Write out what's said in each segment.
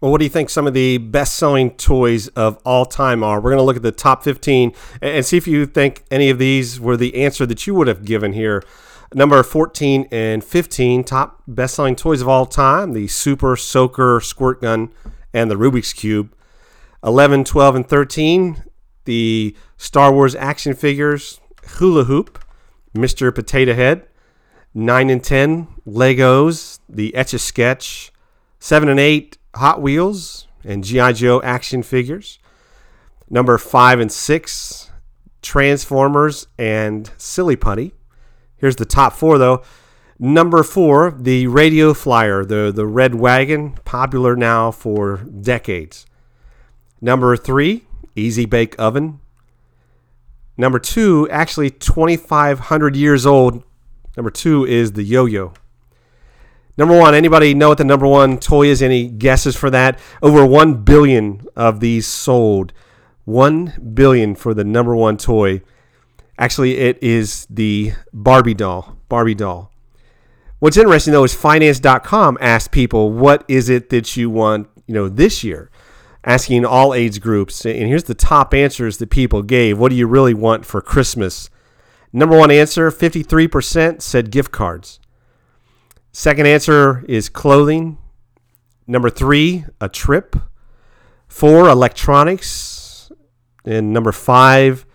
Well, what do you think some of the best selling toys of all time are? We're going to look at the top 15 and see if you think any of these were the answer that you would have given here. Number 14 and 15, top best selling toys of all time the Super Soaker Squirt Gun and the Rubik's Cube. 11, 12, and 13, the Star Wars action figures, Hula Hoop, Mr. Potato Head. 9 and 10, Legos, the Etch a Sketch. 7 and 8, Hot Wheels and G.I. Joe action figures. Number 5 and 6, Transformers and Silly Putty. Here's the top four, though. Number four, the Radio Flyer, the, the red wagon, popular now for decades. Number three, Easy Bake Oven. Number two, actually 2,500 years old. Number two is the yo yo. Number one, anybody know what the number one toy is? Any guesses for that? Over 1 billion of these sold. 1 billion for the number one toy. Actually, it is the Barbie doll. Barbie doll. What's interesting though is finance.com asked people, what is it that you want, you know, this year? Asking all age groups. And here's the top answers that people gave. What do you really want for Christmas? Number one answer 53% said gift cards. Second answer is clothing. Number three, a trip. Four, electronics. And number five,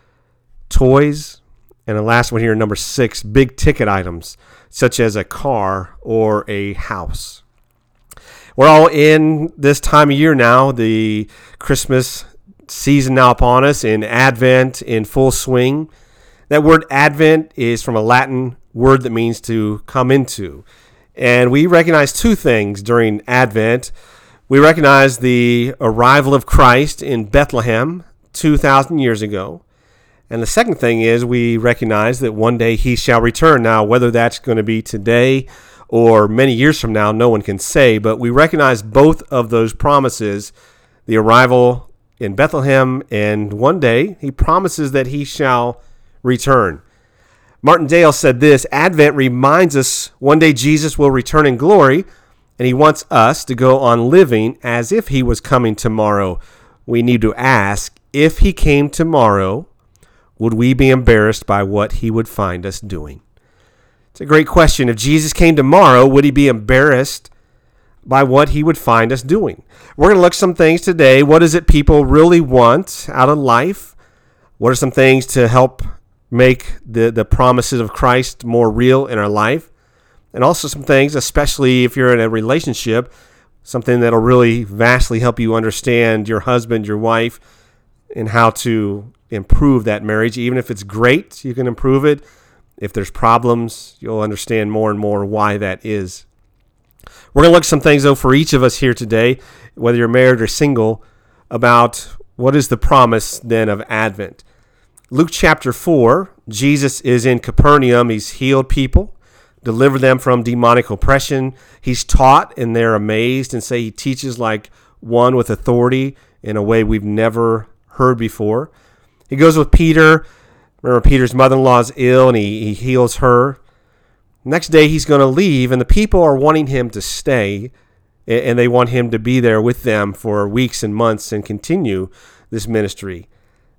toys. And the last one here, number six, big ticket items, such as a car or a house. We're all in this time of year now, the Christmas season now upon us, in Advent in full swing. That word Advent is from a Latin word that means to come into. And we recognize two things during Advent. We recognize the arrival of Christ in Bethlehem 2,000 years ago. And the second thing is we recognize that one day he shall return. Now, whether that's going to be today or many years from now, no one can say, but we recognize both of those promises the arrival in Bethlehem, and one day he promises that he shall return. Martindale said this Advent reminds us one day Jesus will return in glory, and he wants us to go on living as if he was coming tomorrow. We need to ask if he came tomorrow would we be embarrassed by what he would find us doing? It's a great question. If Jesus came tomorrow, would he be embarrassed by what he would find us doing? We're going to look some things today. What is it people really want out of life? What are some things to help make the, the promises of Christ more real in our life? And also some things, especially if you're in a relationship, something that'll really vastly help you understand your husband, your wife, and how to improve that marriage. Even if it's great, you can improve it. If there's problems, you'll understand more and more why that is. We're going to look at some things, though, for each of us here today, whether you're married or single, about what is the promise then of Advent. Luke chapter 4, Jesus is in Capernaum. He's healed people, delivered them from demonic oppression. He's taught, and they're amazed and say he teaches like one with authority in a way we've never heard before. He goes with Peter. Remember, Peter's mother in law is ill and he, he heals her. Next day, he's going to leave, and the people are wanting him to stay, and they want him to be there with them for weeks and months and continue this ministry.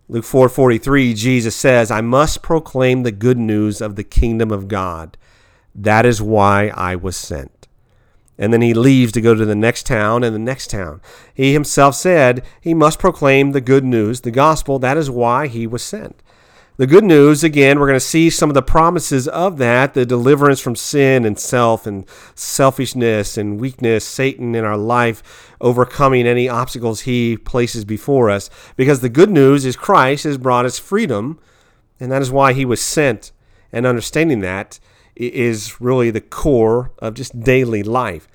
Luke 4:43 Jesus says, "I must proclaim the good news of the kingdom of God. That is why I was sent." And then he leaves to go to the next town and the next town. He himself said he must proclaim the good news, the gospel. That is why he was sent. The good news, again, we're going to see some of the promises of that the deliverance from sin and self and selfishness and weakness, Satan in our life, overcoming any obstacles he places before us. Because the good news is Christ has brought us freedom, and that is why he was sent. And understanding that, is really the core of just daily life.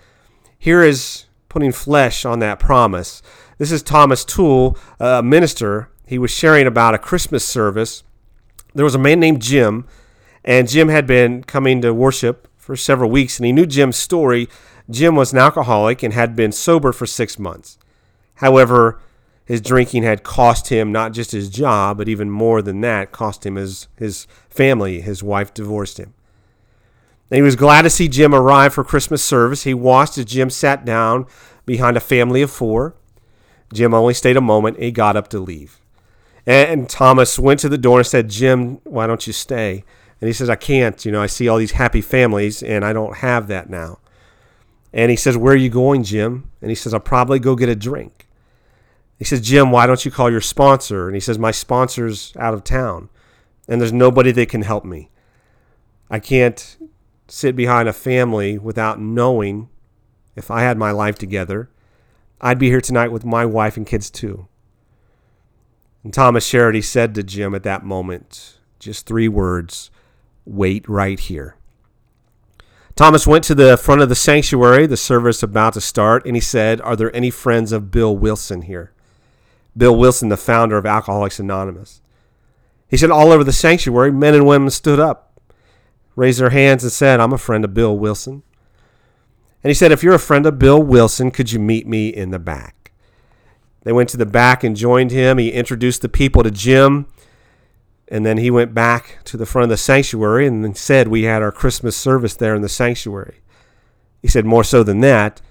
Here is putting flesh on that promise. This is Thomas Tewell, a minister. He was sharing about a Christmas service. There was a man named Jim, and Jim had been coming to worship for several weeks, and he knew Jim's story. Jim was an alcoholic and had been sober for six months. However, his drinking had cost him not just his job, but even more than that, cost him his, his family. His wife divorced him. And he was glad to see Jim arrive for Christmas service. He watched as Jim sat down behind a family of four. Jim only stayed a moment. He got up to leave. And Thomas went to the door and said, Jim, why don't you stay? And he says, I can't. You know, I see all these happy families, and I don't have that now. And he says, Where are you going, Jim? And he says, I'll probably go get a drink. He says, Jim, why don't you call your sponsor? And he says, My sponsor's out of town, and there's nobody that can help me. I can't sit behind a family without knowing if I had my life together, I'd be here tonight with my wife and kids too. And Thomas Charity said to Jim at that moment, just three words wait right here. Thomas went to the front of the sanctuary, the service about to start, and he said, Are there any friends of Bill Wilson here? Bill Wilson, the founder of Alcoholics Anonymous. He said, All over the sanctuary, men and women stood up, raised their hands, and said, I'm a friend of Bill Wilson. And he said, If you're a friend of Bill Wilson, could you meet me in the back? They went to the back and joined him. He introduced the people to Jim. And then he went back to the front of the sanctuary and said, We had our Christmas service there in the sanctuary. He said, More so than that,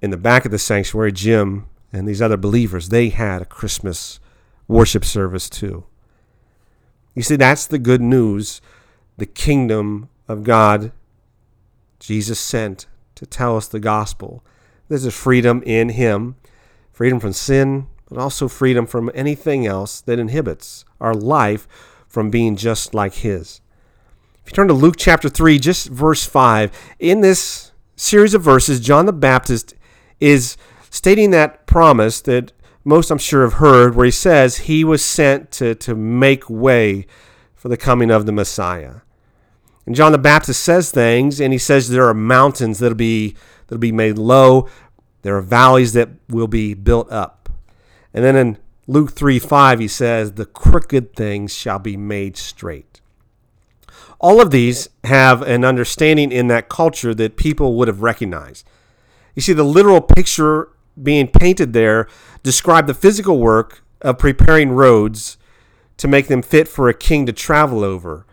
in the back of the sanctuary, Jim and these other believers, they had a Christmas worship service too. You see, that's the good news. The kingdom of God, Jesus sent to tell us the gospel. There's a freedom in Him, freedom from sin, but also freedom from anything else that inhibits our life from being just like His. If you turn to Luke chapter 3, just verse 5, in this series of verses, John the Baptist is stating that promise that most, I'm sure, have heard, where he says he was sent to, to make way for the coming of the Messiah. And John the Baptist says things, and he says there are mountains that'll be that'll be made low. There are valleys that will be built up. And then in Luke 3 5, he says, The crooked things shall be made straight. All of these have an understanding in that culture that people would have recognized. You see, the literal picture being painted there described the physical work of preparing roads to make them fit for a king to travel over.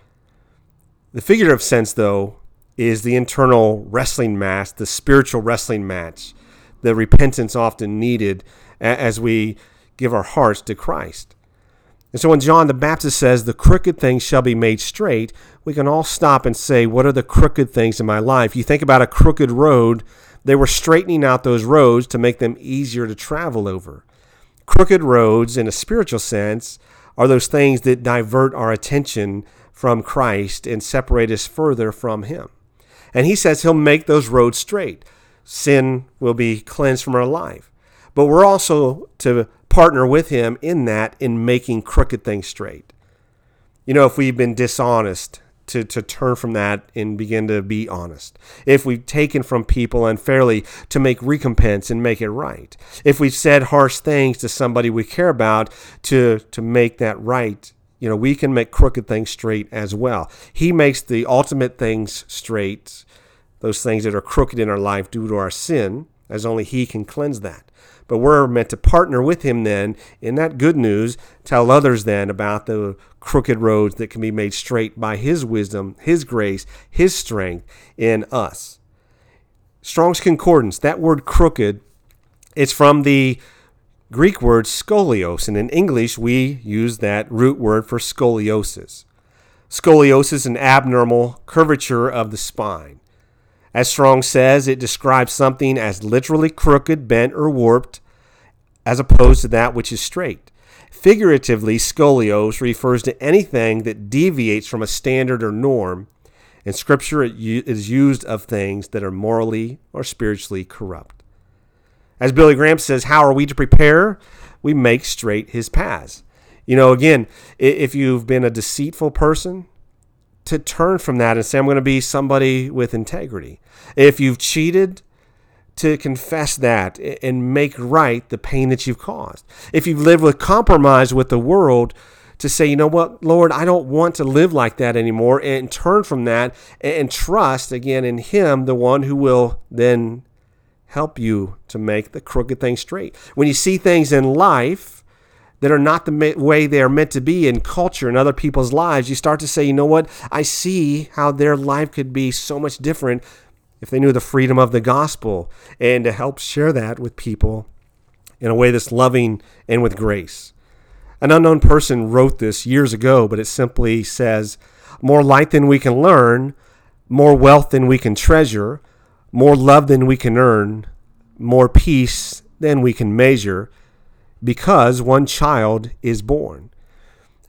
The figurative sense, though, is the internal wrestling match, the spiritual wrestling match, the repentance often needed as we give our hearts to Christ. And so when John the Baptist says, The crooked things shall be made straight, we can all stop and say, What are the crooked things in my life? You think about a crooked road, they were straightening out those roads to make them easier to travel over. Crooked roads, in a spiritual sense, are those things that divert our attention from Christ and separate us further from Him. And He says He'll make those roads straight. Sin will be cleansed from our life. But we're also to partner with Him in that, in making crooked things straight. You know, if we've been dishonest, to, to turn from that and begin to be honest. If we've taken from people unfairly, to make recompense and make it right. If we've said harsh things to somebody we care about, to, to make that right you know, we can make crooked things straight as well. He makes the ultimate things straight, those things that are crooked in our life due to our sin, as only He can cleanse that. But we're meant to partner with Him then in that good news, tell others then about the crooked roads that can be made straight by His wisdom, His grace, His strength in us. Strong's Concordance, that word crooked, it's from the Greek word scolios, and in English we use that root word for scoliosis. Scoliosis is an abnormal curvature of the spine. As Strong says, it describes something as literally crooked, bent, or warped, as opposed to that which is straight. Figuratively, scolios refers to anything that deviates from a standard or norm. In Scripture, it is used of things that are morally or spiritually corrupt. As Billy Graham says, how are we to prepare? We make straight his paths. You know, again, if you've been a deceitful person, to turn from that and say, I'm going to be somebody with integrity. If you've cheated, to confess that and make right the pain that you've caused. If you've lived with compromise with the world, to say, you know what, Lord, I don't want to live like that anymore, and turn from that and trust again in Him, the one who will then help you to make the crooked thing straight. When you see things in life that are not the way they are meant to be in culture and other people's lives, you start to say, you know what? I see how their life could be so much different if they knew the freedom of the gospel and to help share that with people in a way that's loving and with grace. An unknown person wrote this years ago, but it simply says, More light than we can learn, more wealth than we can treasure, more love than we can earn, more peace than we can measure, because one child is born.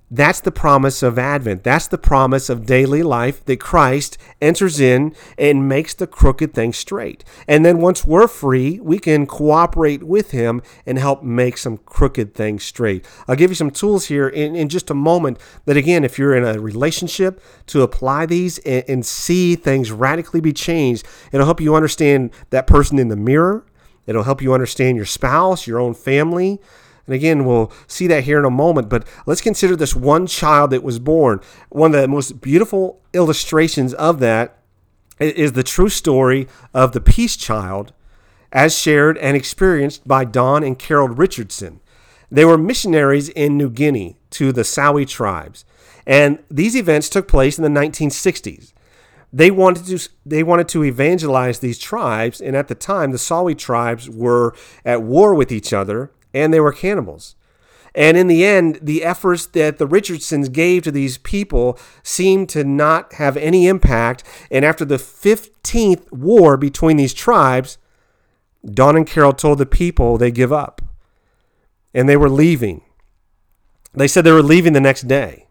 That's the promise of Advent. That's the promise of daily life that Christ enters in and makes the crooked thing straight. And then once we're free, we can cooperate with Him and help make some crooked things straight. I'll give you some tools here in, in just a moment that, again, if you're in a relationship, to apply these and, and see things radically be changed, it'll help you understand that person in the mirror. It'll help you understand your spouse, your own family. And again, we'll see that here in a moment, but let's consider this one child that was born. One of the most beautiful illustrations of that is the true story of the peace child as shared and experienced by Don and Carol Richardson. They were missionaries in New Guinea to the Sawi tribes, and these events took place in the 1960s. They wanted to they wanted to evangelize these tribes, and at the time the Sawi tribes were at war with each other and they were cannibals. And in the end, the efforts that the Richardsons gave to these people seemed to not have any impact. And after the 15th war between these tribes, Don and Carol told the people they give up. And they were leaving. They said they were leaving the next day.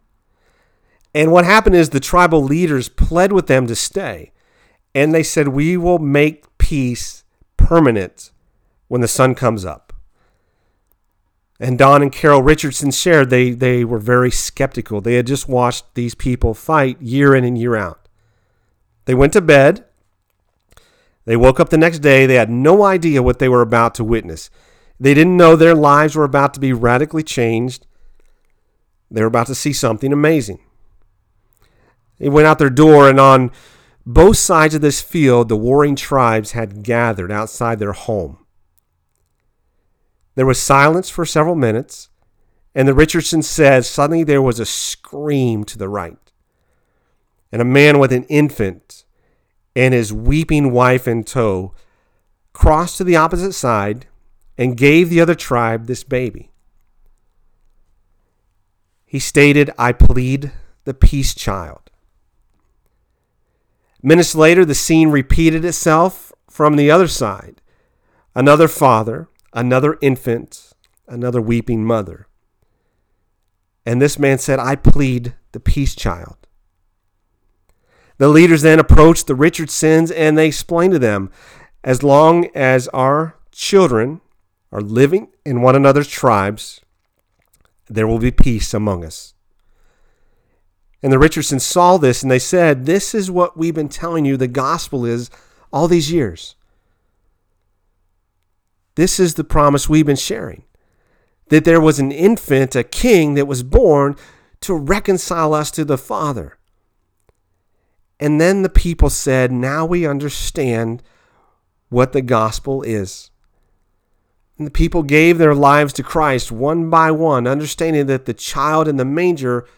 And what happened is the tribal leaders pled with them to stay. And they said, We will make peace permanent when the sun comes up. And Don and Carol Richardson shared they, they were very skeptical. They had just watched these people fight year in and year out. They went to bed. They woke up the next day. They had no idea what they were about to witness. They didn't know their lives were about to be radically changed. They were about to see something amazing. They went out their door, and on both sides of this field, the warring tribes had gathered outside their home. There was silence for several minutes, and the Richardson said suddenly there was a scream to the right. And a man with an infant and his weeping wife in tow crossed to the opposite side and gave the other tribe this baby. He stated, I plead the peace child. Minutes later, the scene repeated itself from the other side. Another father, another infant, another weeping mother. And this man said, I plead the peace child. The leaders then approached the Richardsons and they explained to them as long as our children are living in one another's tribes, there will be peace among us. And the Richardsons saw this and they said, This is what we've been telling you the gospel is all these years. This is the promise we've been sharing that there was an infant, a king that was born to reconcile us to the Father. And then the people said, Now we understand what the gospel is. And the people gave their lives to Christ one by one, understanding that the child in the manger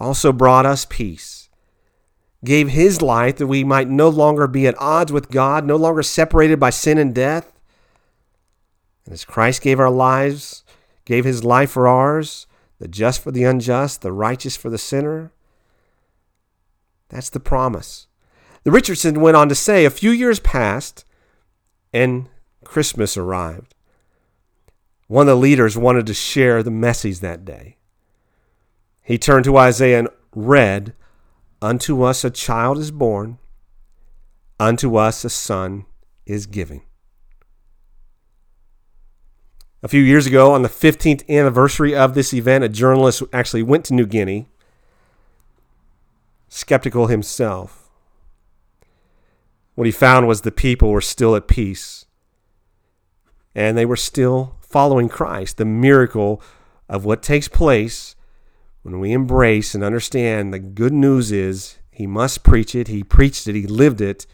also brought us peace. Gave his life that we might no longer be at odds with God, no longer separated by sin and death, and as Christ gave our lives, gave his life for ours, the just for the unjust, the righteous for the sinner, that's the promise. The Richardson went on to say a few years passed and Christmas arrived. One of the leaders wanted to share the message that day. He turned to Isaiah and read, Unto us a child is born, unto us a son is given. A few years ago, on the 15th anniversary of this event, a journalist actually went to New Guinea, skeptical himself. What he found was the people were still at peace and they were still following Christ, the miracle of what takes place when we embrace and understand the good news is he must preach it, he preached it, he lived it,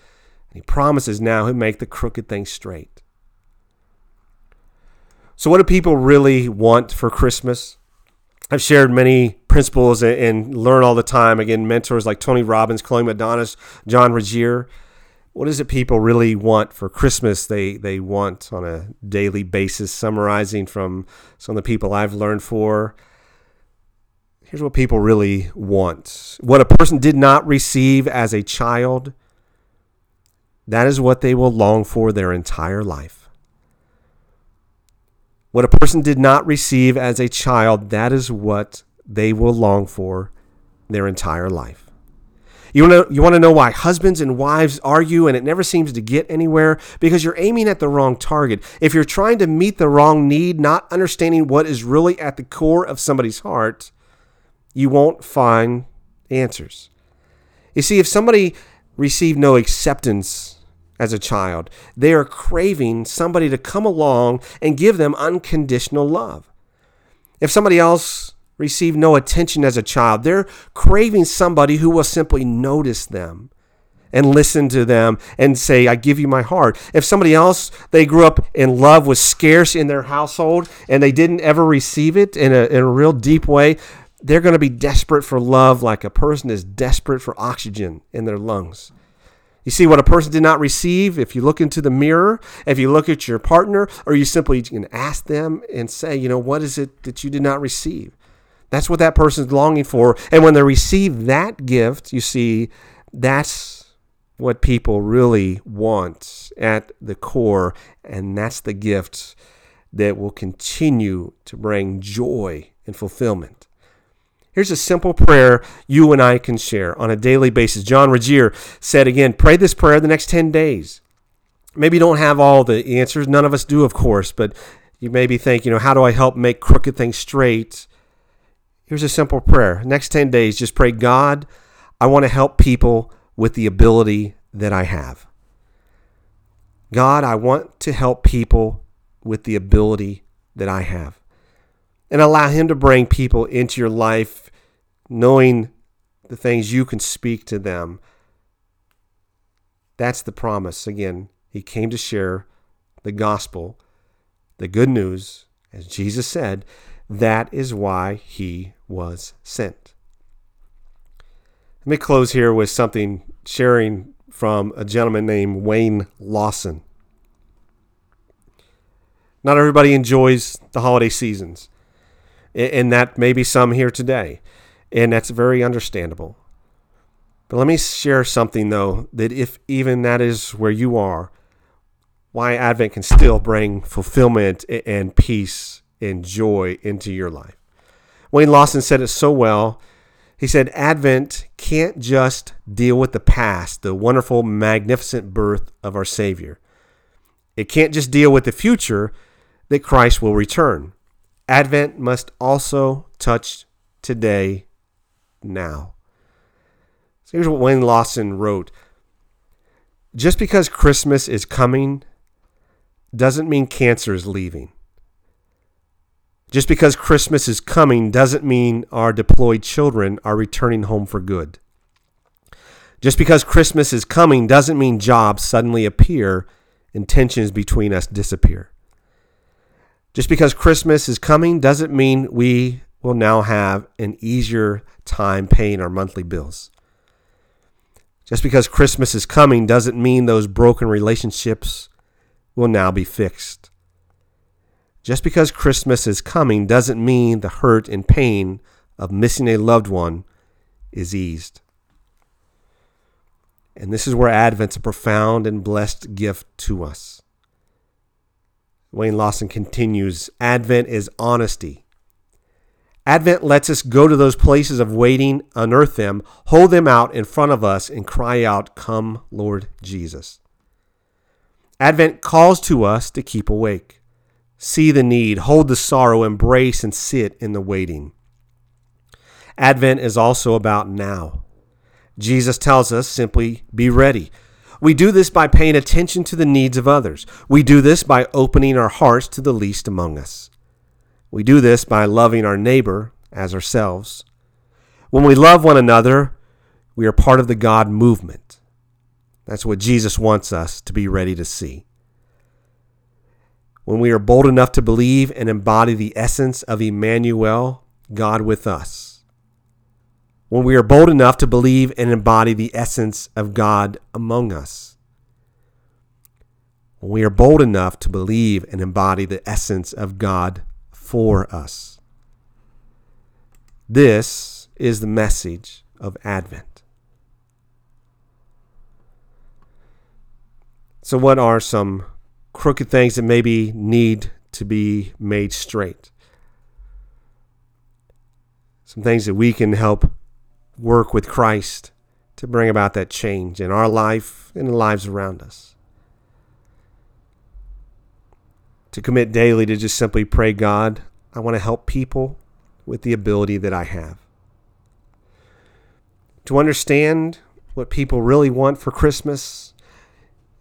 and he promises now he'll make the crooked thing straight. So, what do people really want for Christmas? I've shared many principles and, and learn all the time. Again, mentors like Tony Robbins, Cloé Madanes, John Rogier. What is it people really want for Christmas? They they want on a daily basis. Summarizing from some of the people I've learned for. Here's what people really want. What a person did not receive as a child, that is what they will long for their entire life. What a person did not receive as a child, that is what they will long for their entire life. You want to you want to know why husbands and wives argue and it never seems to get anywhere because you're aiming at the wrong target. If you're trying to meet the wrong need, not understanding what is really at the core of somebody's heart, you won't find answers. You see, if somebody received no acceptance as a child. They are craving somebody to come along and give them unconditional love. If somebody else received no attention as a child, they're craving somebody who will simply notice them and listen to them and say, I give you my heart. If somebody else they grew up in love was scarce in their household and they didn't ever receive it in a, in a real deep way, they're going to be desperate for love like a person is desperate for oxygen in their lungs. You see what a person did not receive if you look into the mirror, if you look at your partner, or you simply can ask them and say, you know, what is it that you did not receive? That's what that person's longing for. And when they receive that gift, you see, that's what people really want at the core. And that's the gift that will continue to bring joy and fulfillment. Here's a simple prayer you and I can share on a daily basis. John Rogier said again, pray this prayer the next 10 days. Maybe you don't have all the answers. None of us do, of course, but you maybe think, you know, how do I help make crooked things straight? Here's a simple prayer. Next 10 days, just pray, God, I want to help people with the ability that I have. God, I want to help people with the ability that I have and allow Him to bring people into your life, knowing the things you can speak to them. That's the promise. Again, He came to share the gospel, the good news, as Jesus said. That is why He was sent. Let me close here with something sharing from a gentleman named Wayne Lawson. Not everybody enjoys the holiday seasons and that may be some here today, and that's very understandable. But let me share something though that if even that is where you are, why Advent can still bring fulfillment and peace and joy into your life. Wayne Lawson said it so well. He said, Advent can't just deal with the past, the wonderful, magnificent birth of our Savior. It can't just deal with the future that Christ will return. Advent must also touch today, now. So here's what Wayne Lawson wrote Just because Christmas is coming doesn't mean cancer is leaving. Just because Christmas is coming doesn't mean our deployed children are returning home for good. Just because Christmas is coming doesn't mean jobs suddenly appear and tensions between us disappear. Just because Christmas is coming doesn't mean we will now have an easier time paying our monthly bills. Just because Christmas is coming doesn't mean those broken relationships will now be fixed. Just because Christmas is coming doesn't mean the hurt and pain of missing a loved one is eased. And this is where Advent's a profound and blessed gift to us. Wayne Lawson continues Advent is honesty. Advent lets us go to those places of waiting, unearth them, hold them out in front of us, and cry out, Come, Lord Jesus. Advent calls to us to keep awake, see the need, hold the sorrow, embrace, and sit in the waiting. Advent is also about now. Jesus tells us simply be ready. We do this by paying attention to the needs of others. We do this by opening our hearts to the least among us. We do this by loving our neighbor as ourselves. When we love one another, we are part of the God movement. That's what Jesus wants us to be ready to see. when we are bold enough to believe and embody the essence of Emmanuel, God with us. When we are bold enough to believe and embody the essence of God among us. When we are bold enough to believe and embody the essence of God for us. This is the message of Advent. So, what are some crooked things that maybe need to be made straight. Some things that we can help work with Christ to bring about that change in our life and the lives around us. To commit daily to just simply pray, God, I want to help people with the ability that I have. To understand what people really want for Christmas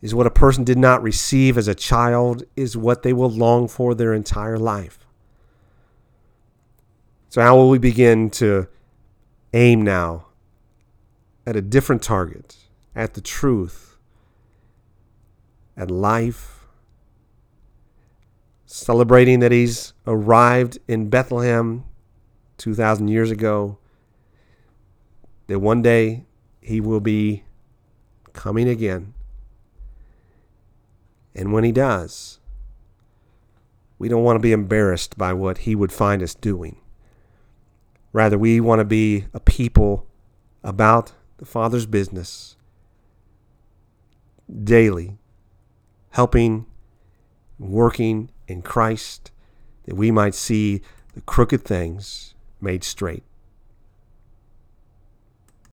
is what a person did not receive as a child, is what they will long for their entire life. So, how will we begin to aim now at a different target, at the truth, at life? Celebrating that he's arrived in Bethlehem 2,000 years ago, that one day he will be coming again and when he does, we don't want to be embarrassed by what he would find us doing. Rather, we want to be a people about the Father's business daily, helping, working in Christ, that we might see the crooked things made straight.